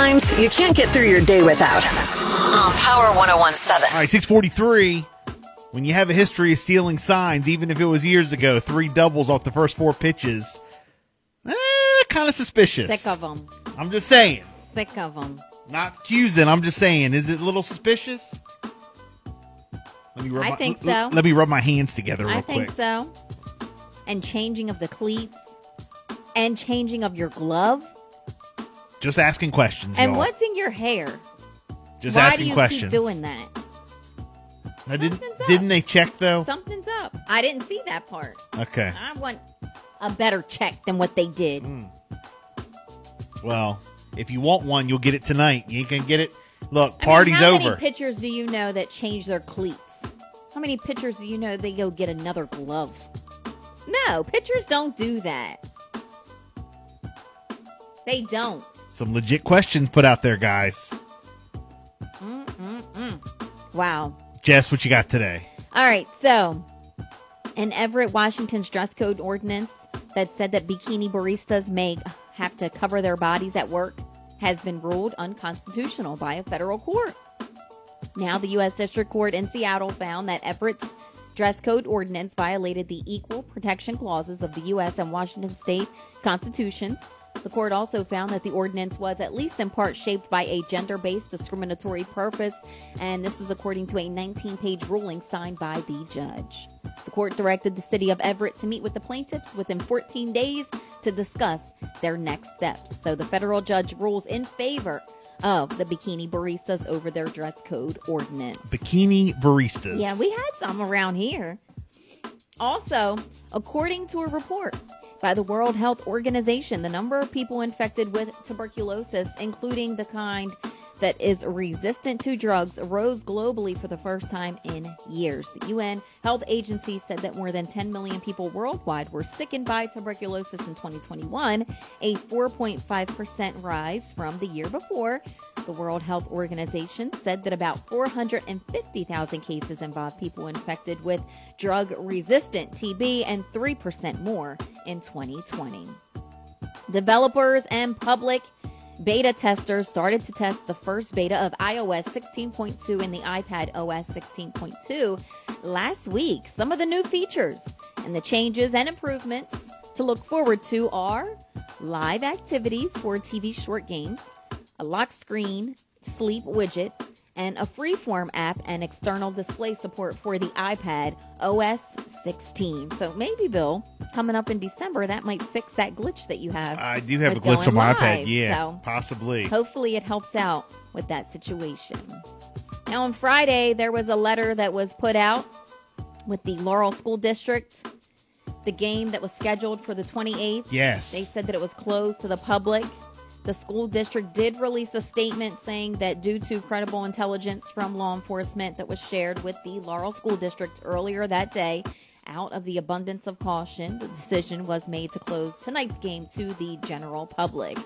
headlines you can't get through your day without. On Power 1017. All right, 643. When you have a history of stealing signs, even if it was years ago, three doubles off the first four pitches, eh, kind of suspicious. Sick of them. I'm just saying. Sick of them. Not accusing, I'm just saying. Is it a little suspicious? Let me rub I my, think l- so. Let me rub my hands together real I think quick. so. And changing of the cleats and changing of your glove. Just asking questions. And y'all. what's in your hair? Just Why asking do you questions. keep doing that? Now, didn't, Something's up. didn't they check though? Something's up. I didn't see that part. Okay. I want a better check than what they did. Mm. Well, if you want one, you'll get it tonight. You can get it. Look, I mean, party's how over. How many pitchers do you know that change their cleats? How many pitchers do you know they go get another glove? No, pitchers don't do that. They don't. Some legit questions put out there, guys. Wow. Jess, what you got today? All right, so in Everett, Washington's dress code ordinance that said that bikini baristas may have to cover their bodies at work has been ruled unconstitutional by a federal court. Now, the U.S. District Court in Seattle found that Everett's dress code ordinance violated the equal protection clauses of the U.S. and Washington state constitutions. The court also found that the ordinance was at least in part shaped by a gender based discriminatory purpose, and this is according to a 19 page ruling signed by the judge. The court directed the city of Everett to meet with the plaintiffs within 14 days to discuss their next steps. So the federal judge rules in favor of the bikini baristas over their dress code ordinance. Bikini baristas. Yeah, we had some around here. Also, according to a report by the World Health Organization, the number of people infected with tuberculosis, including the kind that is resistant to drugs, rose globally for the first time in years. The UN Health Agency said that more than 10 million people worldwide were sickened by tuberculosis in 2021, a 4.5% rise from the year before. The World Health Organization said that about 450,000 cases involved people infected with drug resistant TB and 3% more in 2020. Developers and public beta testers started to test the first beta of iOS 16.2 and the iPad OS 16.2 last week. Some of the new features and the changes and improvements to look forward to are live activities for TV short games, a lock screen sleep widget, and a freeform app and external display support for the iPad OS 16. So maybe, Bill, coming up in December, that might fix that glitch that you have. I do have a glitch on my live. iPad. Yeah, So possibly. hopefully it helps out with that situation. Now, on Friday, there was a letter that was put out with the Laurel School District. The game that was scheduled for the 28th. Yes. They said that it was closed to the public. The school district did release a statement saying that due to credible intelligence from law enforcement that was shared with the Laurel School District earlier that day, out of the abundance of caution, the decision was made to close tonight's game to the general public.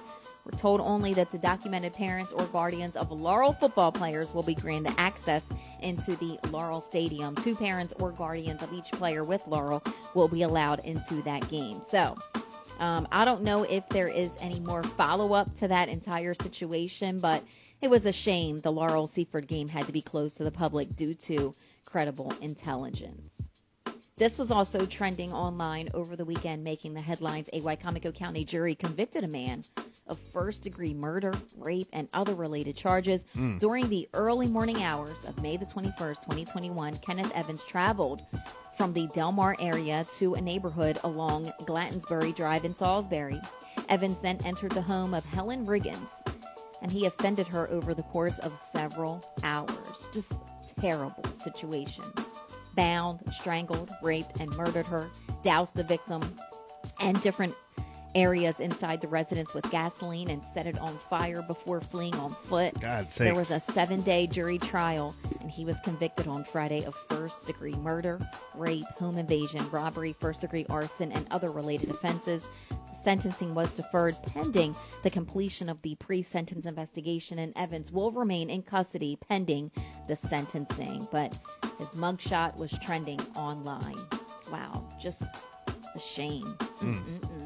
We're told only that the documented parents or guardians of Laurel football players will be granted access into the Laurel Stadium. Two parents or guardians of each player with Laurel will be allowed into that game. So, um, I don't know if there is any more follow up to that entire situation, but it was a shame the Laurel Seaford game had to be closed to the public due to credible intelligence. This was also trending online over the weekend, making the headlines. A Wicomico County jury convicted a man of first degree murder, rape, and other related charges. During the early morning hours of May the 21st, 2021, Kenneth Evans traveled from the Delmar area to a neighborhood along Glattonsbury Drive in Salisbury. Evans then entered the home of Helen Riggins, and he offended her over the course of several hours. Just terrible situation. Bound, strangled, raped, and murdered her, doused the victim and different areas inside the residence with gasoline and set it on fire before fleeing on foot. God sakes. There was a seven day jury trial, and he was convicted on Friday of first degree murder, rape, home invasion, robbery, first degree arson, and other related offenses. The sentencing was deferred pending the completion of the pre sentence investigation, and Evans will remain in custody pending the sentencing. But his mugshot was trending online. Wow, just a shame. Hmm. Mm-mm-mm.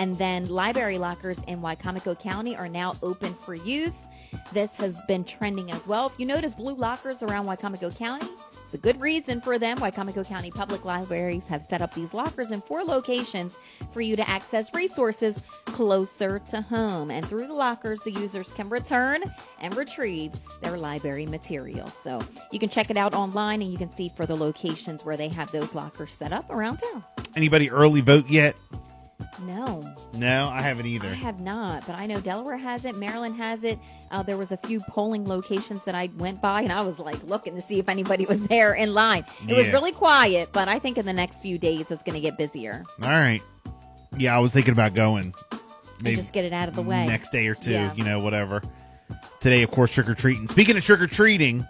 And then library lockers in Wicomico County are now open for use. This has been trending as well. If you notice blue lockers around Wicomico County, it's a good reason for them. Wicomico County Public Libraries have set up these lockers in four locations for you to access resources closer to home. And through the lockers, the users can return and retrieve their library materials. So you can check it out online and you can see for the locations where they have those lockers set up around town. Anybody early vote yet? No, I haven't either. I have not, but I know Delaware has it, Maryland has it. Uh, there was a few polling locations that I went by, and I was like looking to see if anybody was there in line. It was really quiet, but I think in the next few days it's going to get busier. All right. Yeah, I was thinking about going. And just get it out of the way. next day or two, Yeah. you know, whatever. Today, of course, trick or treating. Speaking of trick or treating,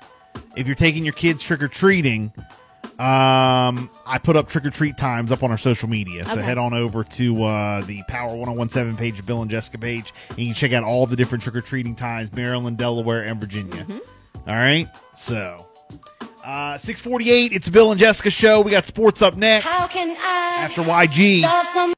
if you're taking your kids trick or treating, um, I put up trick or treat times up on our social media. So Okay. head on over to uh, the Power 1017 page Bill and Jessica page, and you can check out all the different trick or treating times Maryland, Delaware, and Virginia. Mm-hmm. All right. So. Uh, 648, it's Bill and Jessica show. We got sports up next How can I after YG.